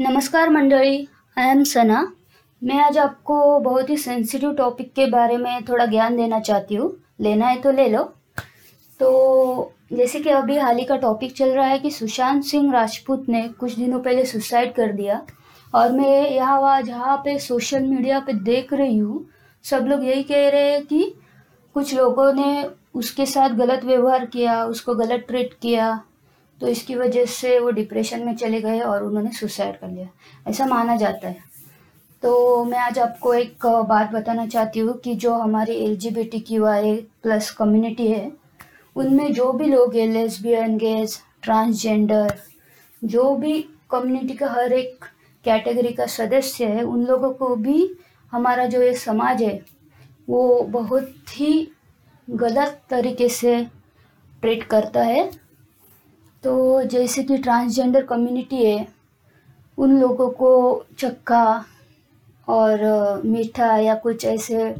नमस्कार मंडली I am सना मैं आज आपको बहुत ही सेंसिटिव टॉपिक के बारे में थोड़ा ज्ञान देना चाहती हूँ। लेना है तो ले लो। तो जैसे कि अभी हाल ही का टॉपिक चल रहा है कि सुशांत सिंह राजपूत ने कुछ दिनों पहले सुसाइड कर दिया। और मैं यहाँ वहाँ जहाँ पे सोशल मीडिया पे देख रही हूँ, सब लोग यही कह रहे हैं कि कुछ लोगों ने उसके साथ गलत व्यवहार किया, उसको गलत ट्रीट किया। तो इसकी वजह से वो डिप्रेशन में चले गए और उन्होंने सुसाइड कर लिया। ऐसा माना जाता है। तो मैं आज आपको एक बात बताना चाहती हूँ कि जो हमारी L G B T Q I plus community है, उनमें जो भी लोग हैं लेस्बियन गेज ट्रांसजेंडर जो भी कम्युनिटी का हर एक कैटेगरी का सदस्य है, उन लोगों को भी हमारा जो ये समाज है, वो बहुत ही गलत तरीके से ट्रीट करता है। तो जैसे कि ट्रांसजेंडर कम्युनिटी है, उन लोगों को चक्का और मीठा या कुछ ऐसे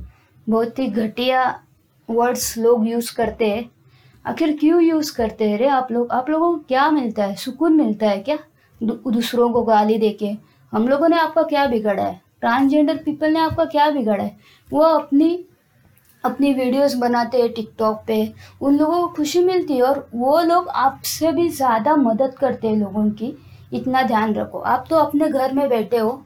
बहुत ही घटिया वर्ड्स लोग यूज़ करते हैं। आखिर क्यों यूज़ करते हैं रे आप लोग? आप लोगों को क्या मिलता है? सुकून मिलता है क्या? दूसरों को गाली देके? हम लोगों ने आपका क्या बिगाड़ा है? ट्रांसजेंडर पीपल ने आपका क्या बिगाड़ा है? वो अपनी अपनी वीडियोस बनाते हैं टिकटॉक पे। उन लोगों को खुशी मिलती है और वो लोग आपसे भी ज़्यादा मदद करते हैं लोगों की। इतना ध्यान रखो। आप तो अपने घर में बैठे हो,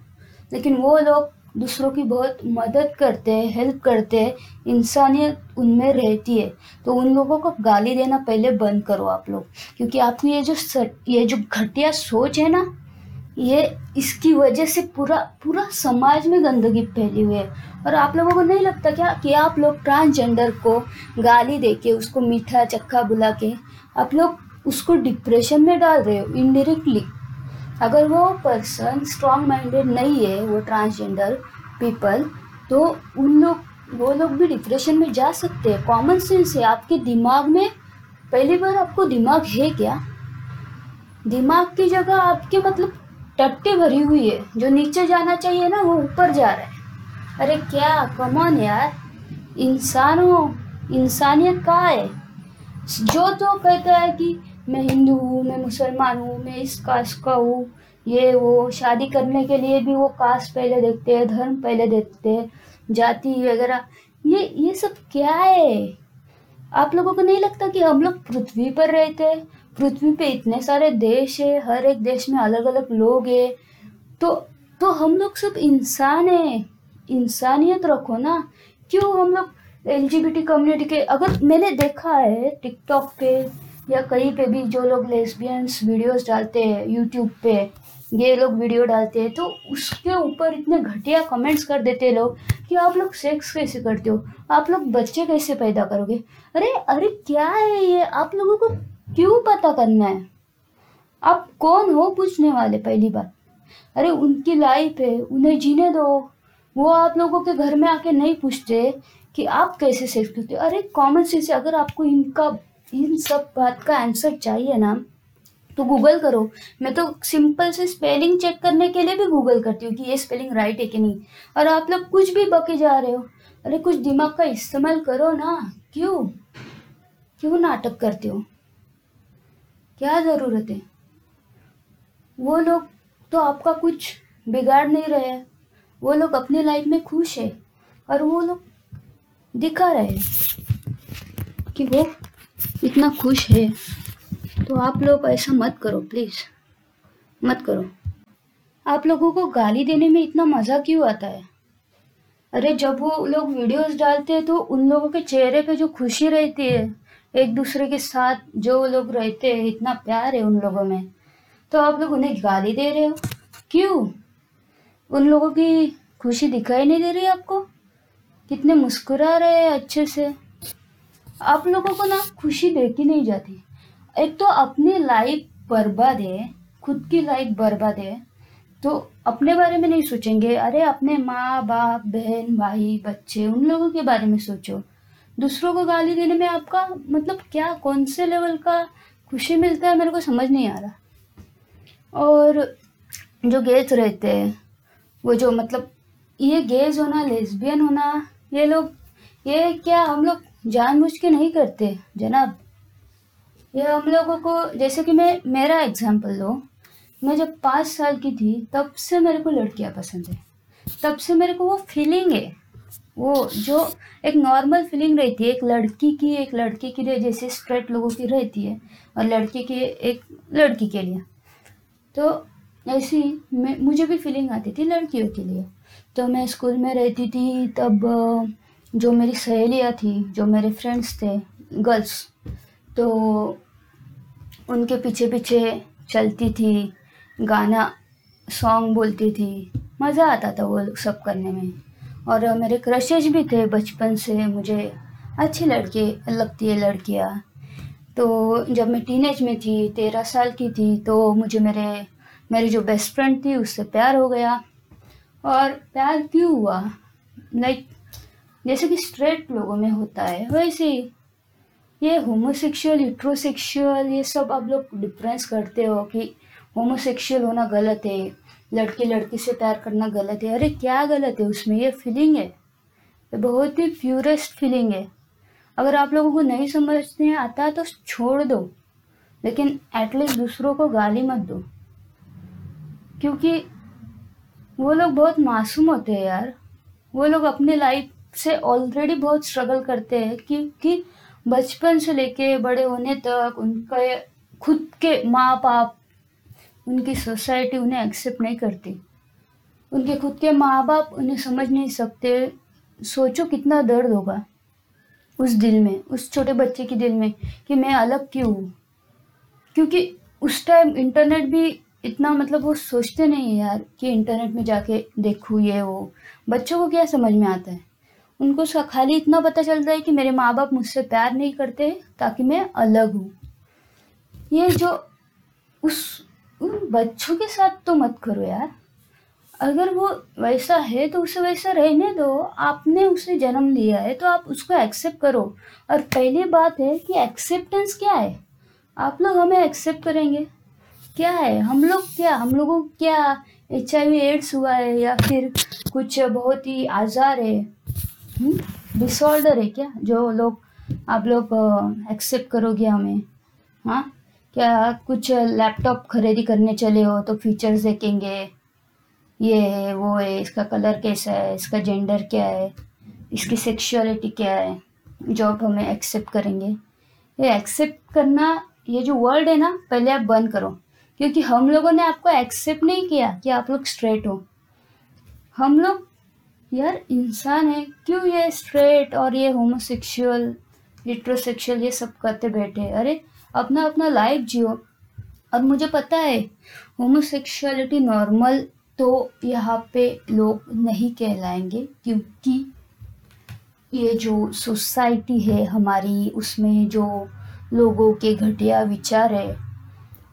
लेकिन वो लोग दूसरों की बहुत मदद करते हैं हेल्प करते हैं। इंसानियत उनमें रहती है। तो उन लोगों को गाली देना पहले बंद करो आप लोग, क्योंकि आपकी ये जो ये जो घटिया सोच है ना, ये इसकी वजह से पूरा पूरा समाज में गंदगी फैली हुई है। और आप लोगों को नहीं लगता क्या कि आप लोग ट्रांसजेंडर को गाली दे के, उसको मीठा चक्का बुला के आप लोग उसको डिप्रेशन में डाल रहे हो इनडायरेक्टली अगर वो पर्सन स्ट्रांग माइंडेड नहीं है, वो ट्रांसजेंडर पीपल तो उन लोग, वो लोग भी डिप्रेशन में जा सकते हैं। कॉमन सेंस है। आपके दिमाग में, पहली बार आपको दिमाग है क्या? दिमाग की जगह आपके मतलब टट्टी भरी हुई है। जो नीचे जाना चाहिए ना, वो ऊपर जा रहा है। अरे क्या? कमान यार। इंसानों, इंसानियत कहाँ है? जो तो कहता है कि मैं हिंदू हूँ, मैं मुसलमान हूँ, मैं इस कास्ट का हूँ, ये, वो, शादी करने के लिए भी वो कास्ट पहले देखते हैं, धर्म पहले देखते हैं, जाति वगैरह। ये ये सब क्या है? आप लोगों को नहीं लगता कि हम लोग पृथ्वी पर रहते हैं? पृथ्वी पे इतने सारे देश है, हर एक देश में अलग अलग लोग हैं। तो तो हम लोग सब इंसान हैं। इंसानियत रखो ना, क्यों हम लोग एल कम्युनिटी के, अगर मैंने देखा है टिकटॉक पे या कहीं पे भी जो लोग लेस्बियंस वीडियोस डालते हैं यूट्यूब पे, ये लोग वीडियो डालते हैं तो उसके ऊपर इतने घटिया कमेंट्स कर देते हैं लोग कि आप लोग सेक्स कैसे करते हो? आप लोग बच्चे कैसे पैदा करोगे? अरे अरे क्या है ये? आप लोगों को क्यों पता करना है? आप कौन हो पूछने वाले? पहली बार अरे, उनकी लाइफ है, उन्हें जीने दो। वो आप लोगों के घर में आके नहीं पूछते कि आप कैसे सेक्स करते हो? अरे कॉमन सेंस अगर आपको इनका, इन सब बात का आंसर चाहिए ना तो गूगल करो। मैं तो सिंपल से स्पेलिंग चेक करने के लिए भी गूगल करती हूँ कि ये स्पेलिंग राइट है कि नहीं। और आप लोग कुछ भी बके जा रहे हो, अरे, कुछ दिमाग का इस्तेमाल करो ना। क्यों? क्यों नाटक करते हो? क्या ज़रूरत है? वो लोग तो आपका कुछ बिगाड़ नहीं रहे वो लोग अपनी लाइफ में खुश है और वो लोग दिखा रहे कि वो इतना खुश है। तो आप लोग ऐसा मत करो प्लीज़ मत करो। आप लोगों को गाली देने में इतना मज़ा क्यों आता है? अरे, जब वो लोग वीडियोस डालते हैं तो उन लोगों के चेहरे पे जो खुशी रहती है, एक दूसरे के साथ जो लोग रहते हैं, इतना प्यार है उन लोगों में। तो आप लोग उन्हें गाली दे रहे हो? क्यों? उन लोगों की खुशी दिखाई नहीं दे रही आपको? कितने मुस्कुरा रहे हैं अच्छे से। आप लोगों को ना खुशी देखी नहीं जाती। एक तो अपनी लाइफ बर्बाद है, खुद की लाइफ बर्बाद है तो अपने बारे में नहीं सोचेंगे। अरे अपने माँ, बाप, बहन, भाई, बच्चे, उन लोगों के बारे में सोचो। दूसरों को गाली देने में आपका मतलब क्या, कौन से लेवल का खुशी मिलता है, मेरे को समझ नहीं आ रहा। और जो गेस्ट रहते हैं वो जो मतलब ये गेज होना लेस्बियन होना, ये लोग, ये क्या हम लोग जानबूझ के नहीं करते, जनाब? ये हम लोगों को, जैसे कि मैं, मेरा एग्जांपल लो। मैं जब पाँच साल की थी, तब से मेरे को लड़कियाँ पसंद है। तब से मेरे को वो फीलिंग है। वो जो एक नॉर्मल फीलिंग रहती है, एक लड़की की, एक लड़के के लिए जैसे स्ट्रेट लोगों की रहती है, और लड़के की, एक लड़की के लिए। तो ऐसी मैं, मुझे भी फीलिंग आती थी लड़कियों के लिए। तो मैं स्कूल में रहती थी, तब जो मेरी सहेलियाँ थी, जो मेरे फ्रेंड्स थे गर्ल्स तो उनके पीछे पीछे चलती थी, गाना सॉन्ग बोलती थी। मज़ा आता था वो सब करने में। और मेरे क्रशेज भी थे बचपन से, मुझे अच्छी लड़के, लगती है लड़कियाँ। तो जब मैं टीनेज में थी, तेरह साल की थी तो मुझे मेरे मेरी जो बेस्ट फ्रेंड थी, उससे प्यार हो गया। और प्यार क्यों हुआ? लाइक जैसे कि स्ट्रेट लोगों में होता है, वैसे ही। ये होमोसेक्सुअल यूट्रोसेक्सुअल ये सब आप लोग डिफरेंस करते हो कि होमोसेक्सुअल होना गलत है, लड़के लड़की से प्यार करना गलत है। अरे, क्या गलत है? उसमें ये फीलिंग है। ये बहुत ही प्योरेस्ट फीलिंग है। अगर आप लोगों को नहीं समझने आता तो छोड़ दो। लेकिन एटलीस्ट दूसरों को गाली मत दो। क्योंकि वो लोग बहुत मासूम होते हैं यार। वो लोग अपने लाइफ से ऑलरेडी बहुत स्ट्रगल करते हैं क्योंकि बचपन से लेके बड़े होने तक उनके, खुद के माँ बाप उनकी सोसाइटी उन्हें एक्सेप्ट नहीं करती। उनके खुद के माँ बाप उन्हें समझ नहीं सकते। सोचो कितना दर्द होगा उस दिल में, उस छोटे बच्चे के दिल में कि मैं अलग क्यों हूँ? क्योंकि उस टाइम इंटरनेट भी इतना मतलब वो सोचते नहीं है यार कि इंटरनेट में जाके देखूँ ये वो। बच्चों को क्या समझ में आता है? उनको खाली इतना पता चलता है कि मेरे माँ बाप मुझसे प्यार नहीं करते ताकि मैं अलग हूँ। ये जो उस, उन बच्चों के साथ तो मत करो यार। अगर वो वैसा है तो उसे वैसा रहने दो। आपने उसे जन्म लिया है तो आप उसको एक्सेप्ट करो। और पहली बात है कि एक्सेप्टेंस क्या है? आप लोग हमें एक्सेप्ट करेंगे। क्या है? हम लोग क्या? हम लोगों को क्या एच आई एड्स हुआ है या फिर कुछ बहुत ही आज़ार है? डिसऑर्डर हम्म? है क्या? जो लोग, आप लोग एक्सेप्ट करोगे हमें। हाँ? क्या कुछ लैपटॉप खरीदी करने चले हो तो फीचर्स देखेंगे। ये है, वो है, इसका कलर कैसा है? इसका जेंडर क्या है? इसकी सेक्सुअलिटी क्या है? जो आप हमें एक्सेप्ट करेंगे। ये एक्सेप्ट करना, ये जो वर्ड है ना, पहले आप बंद करो। क्योंकि हम लोगों ने आपको एक्सेप्ट नहीं किया कि आप लोग स्ट्रेट हो। हम लोग, यार, इंसान है, क्यों ये स्ट्रेट और ये होमोसेक्सुअल लिट्रोसेक्सुअल ये सब करते बैठे अरे अपना अपना लाइफ जियो। और मुझे पता है होमोसेक्सुअलिटी नॉर्मल तो यहाँ पे लोग नहीं कहलाएँगे क्योंकि ये जो सोसाइटी है हमारी, उसमें जो लोगों के घटिया विचार है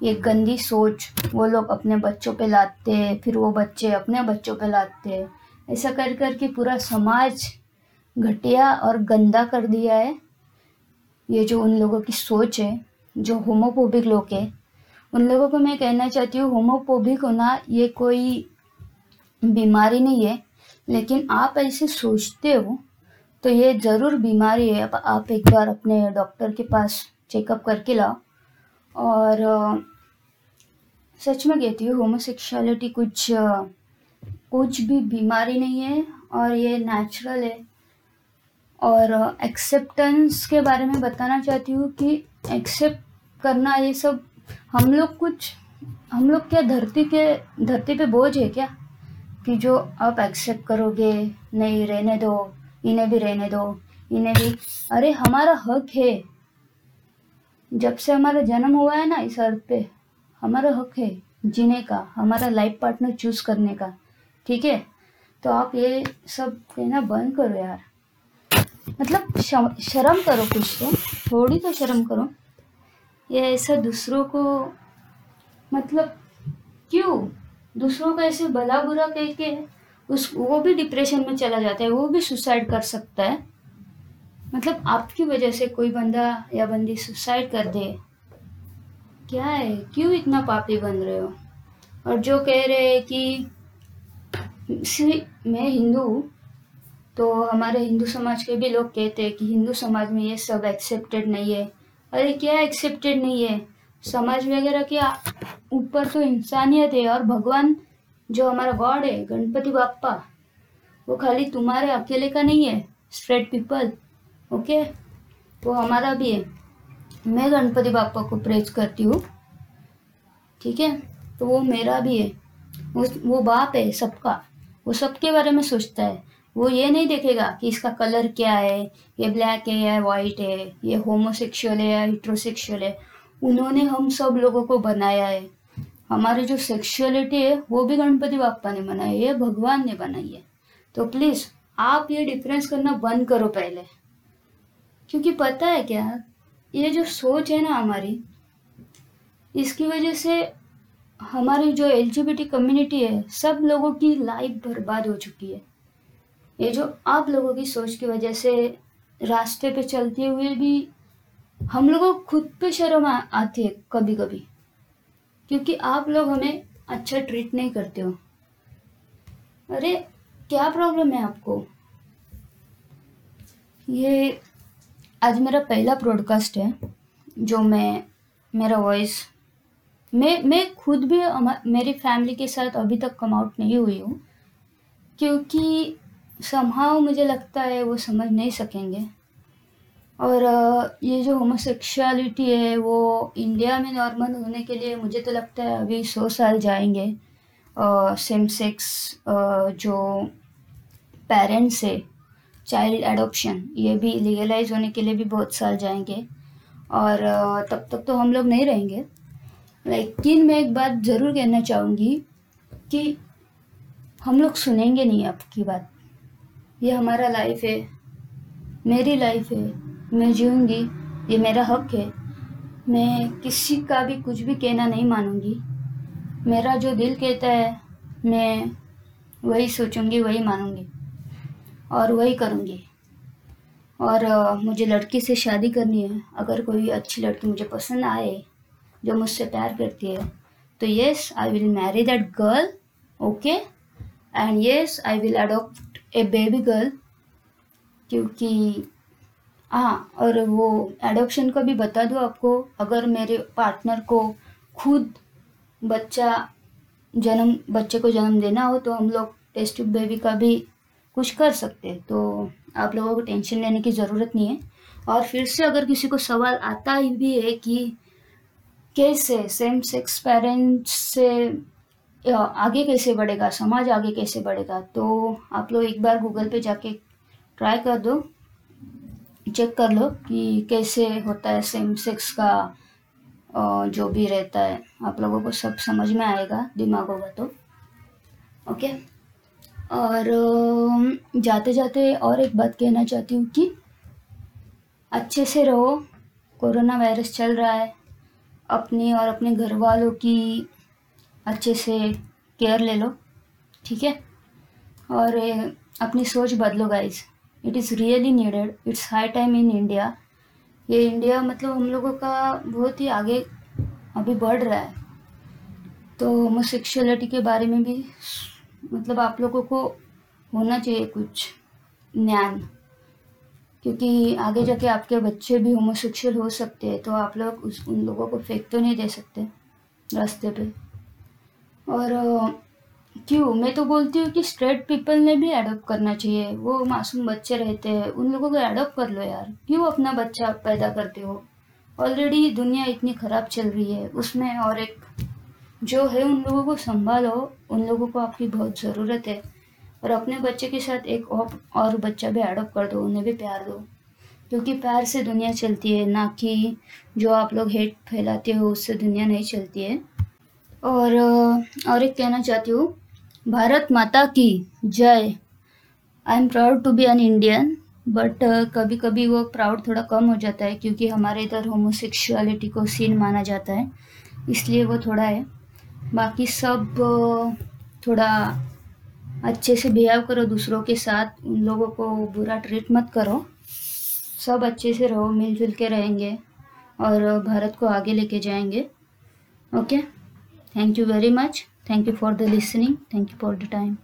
ये गंदी सोच वो लोग अपने बच्चों पे लाते हैं फिर वो बच्चे अपने बच्चों पे लाते हैं। ऐसा कर कर के पूरा समाज घटिया और गंदा कर दिया है। ये जो उन लोगों की सोच है जो होमोफोबिक लोग हैं उन लोगों को मैं कहना चाहती हूँ होमोफोबिक होना ये कोई बीमारी नहीं है लेकिन आप ऐसे सोचते हो तो ये ज़रूर बीमारी है। अब आप एक बार अपने डॉक्टर के पास चेकअप करके लाओ। और सच में कहती हूँ होमोसेक्सुअलिटी कुछ कुछ भी बीमारी नहीं है और ये नेचुरल है। और एक्सेप्टेंस के बारे में बताना चाहती हूँ कि एक्सेप्ट करना ये सब हम लोग कुछ, हम लोग क्या धरती के, धरती पे बोझ है क्या? कि जो आप एक्सेप्ट करोगे, नहीं रहने दो, इन्हें भी रहने दो, इन्हें भी, अरे हमारा हक है। जब से हमारा जन्म हुआ है ना इस अर्थ पे, हमारा हक है जीने का, हमारा लाइफ पार्टनर चूज़ करने का, ठीक है? तो आप ये सब कहना बंद करो यार। मतलब शर्म करो कुछ तो थोड़ी तो शर्म करो। ये ऐसा दूसरों को मतलब क्यों? दूसरों को ऐसे भला बुरा कह के उस, वो भी डिप्रेशन में चला जाता है, वो भी सुसाइड कर सकता है। मतलब आपकी वजह से कोई बंदा या बंदी सुसाइड कर दे। क्या है? क्यों इतना पापी बन रहे हो? और जो कह रहे हैं कि मैं हिंदू हूँ तो हमारे हिंदू समाज के भी लोग कहते हैं कि हिंदू समाज में ये सब एक्सेप्टेड नहीं है। अरे क्या एक्सेप्टेड नहीं है? समाज वगैरह के ऊपर तो इंसानियत है और भगवान जो हमारा गॉड है, गणपति बापा वो खाली तुम्हारे अकेले का नहीं है स्ट्रेट पीपल ओके? वो हमारा भी है। मैं गणपति बापा को प्रेज करती हूँ। ठीक है? तो वो मेरा भी है। वो वो बाप है सबका। वो सबके बारे में सोचता है। वो ये नहीं देखेगा कि इसका कलर क्या है, ये ब्लैक है या वाइट है, ये होमोसेक्सुअल है या हिट्रोसेक्सुअल है। उन्होंने हम सब लोगों को बनाया है। हमारी जो सेक्सुअलिटी है, वो भी गणपति बापा ने बनाई है, भगवान ने बनाई है। तो प्लीज़ आप ये डिफरेंस करना बंद करो पहले। क्योंकि पता है क्या? ये जो सोच है ना हमारी, इसकी वजह से हमारी जो एलजीबीटी कम्युनिटी है, सब लोगों की लाइफ बर्बाद हो चुकी है। ये जो आप लोगों की सोच की वजह से रास्ते पे चलते हुए भी हम लोगों को खुद पे शर्म आती है कभी कभी क्योंकि आप लोग हमें अच्छा ट्रीट नहीं करते हो। अरे, क्या प्रॉब्लम है आपको? ये आज मेरा पहला प्रोडकास्ट है, जो मैं, मेरा वॉइस मैं मैं खुद भी मेरी फैमिली के साथ अभी तक कम आउट नहीं हुई हूँ, क्योंकि समहाउ मुझे लगता है वो समझ नहीं सकेंगे। और ये जो होमोसेक्सुअलिटी है, वो इंडिया में नॉर्मल होने के लिए मुझे तो लगता है अभी सौ साल जाएँगे। सेम सेक्स जो पेरेंट्स है चाइल्ड एडॉप्शन ये भी लीगलाइज होने के लिए भी बहुत साल जाएँगे। और तब तक तो हम लोग नहीं रहेंगे। लेकिन मैं एक बात ज़रूर कहना चाहूँगी कि हम लोग सुनेंगे नहीं आपकी बात। ये हमारा लाइफ है, मेरी लाइफ है, मैं जीऊँगी, ये मेरा हक है। मैं किसी का भी कुछ भी कहना नहीं मानूँगी। मेरा जो दिल कहता है, मैं वही सोचूँगी, वही मानूँगी। और वही करूँगी। और मुझे लड़की से शादी करनी है। अगर कोई अच्छी लड़की मुझे पसंद आए, जो मुझसे प्यार करती है तो yes I will marry that girl okay and yes I will adopt a baby girl क्योंकि हाँ और वो एडोप्शन का भी बता दो आपको। अगर मेरे पार्टनर को खुद बच्चा जन्म, बच्चे को जन्म देना हो तो हम लोग टेस्ट बेबी का भी कुछ कर सकते हैं। तो आप लोगों को टेंशन लेने की ज़रूरत नहीं है। और फिर से अगर किसी को सवाल आता ही भी है कि कैसे सेम सेक्स पेरेंट्स से आगे कैसे बढ़ेगा, समाज आगे कैसे बढ़ेगा तो आप लोग एक बार गूगल पे जाके ट्राई कर दो। चेक कर लो कि कैसे होता है सेम सेक्स का जो भी रहता है। आप लोगों को सब समझ में आएगा, दिमाग होगा तो। ओके और जाते जाते और एक बात कहना चाहती हूँ कि अच्छे से रहो। कोरोना वायरस चल रहा है। अपनी और अपने घर वालों की अच्छे से केयर ले लो, ठीक है? और अपनी सोच बदलो guys it is really needed it's high time in India ये इंडिया मतलब हम लोगों का बहुत ही आगे अभी बढ़ रहा है। तो होमोसेक्सुअलिटी के बारे में भी मतलब आप लोगों को होना चाहिए कुछ ज्ञान। क्योंकि आगे जाके आपके बच्चे भी होमोसेक्सुअल हो सकते हैं तो आप लोग उस, उन लोगों को फेंक तो नहीं दे सकते रास्ते पे। और क्यों? मैं तो बोलती हूँ कि स्ट्रेट पीपल ने भी एडोप्ट करना चाहिए। वो मासूम बच्चे रहते हैं, उन लोगों को एडोप्ट कर लो यार। क्यों अपना बच्चा पैदा करते हो? ऑलरेडी दुनिया इतनी ख़राब चल रही है, उसमें और एक जो है उन लोगों को संभालो, उन लोगों को आपकी बहुत ज़रूरत है। और अपने बच्चे के साथ एक और बच्चा भी एडोप्ट कर दो, उन्हें भी प्यार दो। क्योंकि प्यार से दुनिया चलती है, ना कि जो आप लोग हेट फैलाते हो, उससे दुनिया नहीं चलती है। और और एक कहना चाहती हूँ, भारत माता की जय। I am proud to be an Indian but कभी कभी वो प्राउड थोड़ा कम हो जाता है, क्योंकि हमारे इधर होमोसेक्सुअलिटी को सीन माना जाता है। इसलिए वो थोड़ा है। बाकी सब थोड़ा अच्छे से बिहेव करो दूसरों के साथ। उन लोगों को बुरा ट्रीट मत करो। सब अच्छे से रहो, मिलजुल के रहेंगे और भारत को आगे लेके जाएँगे। Okay thank you very much thank you for the listening thank you for the time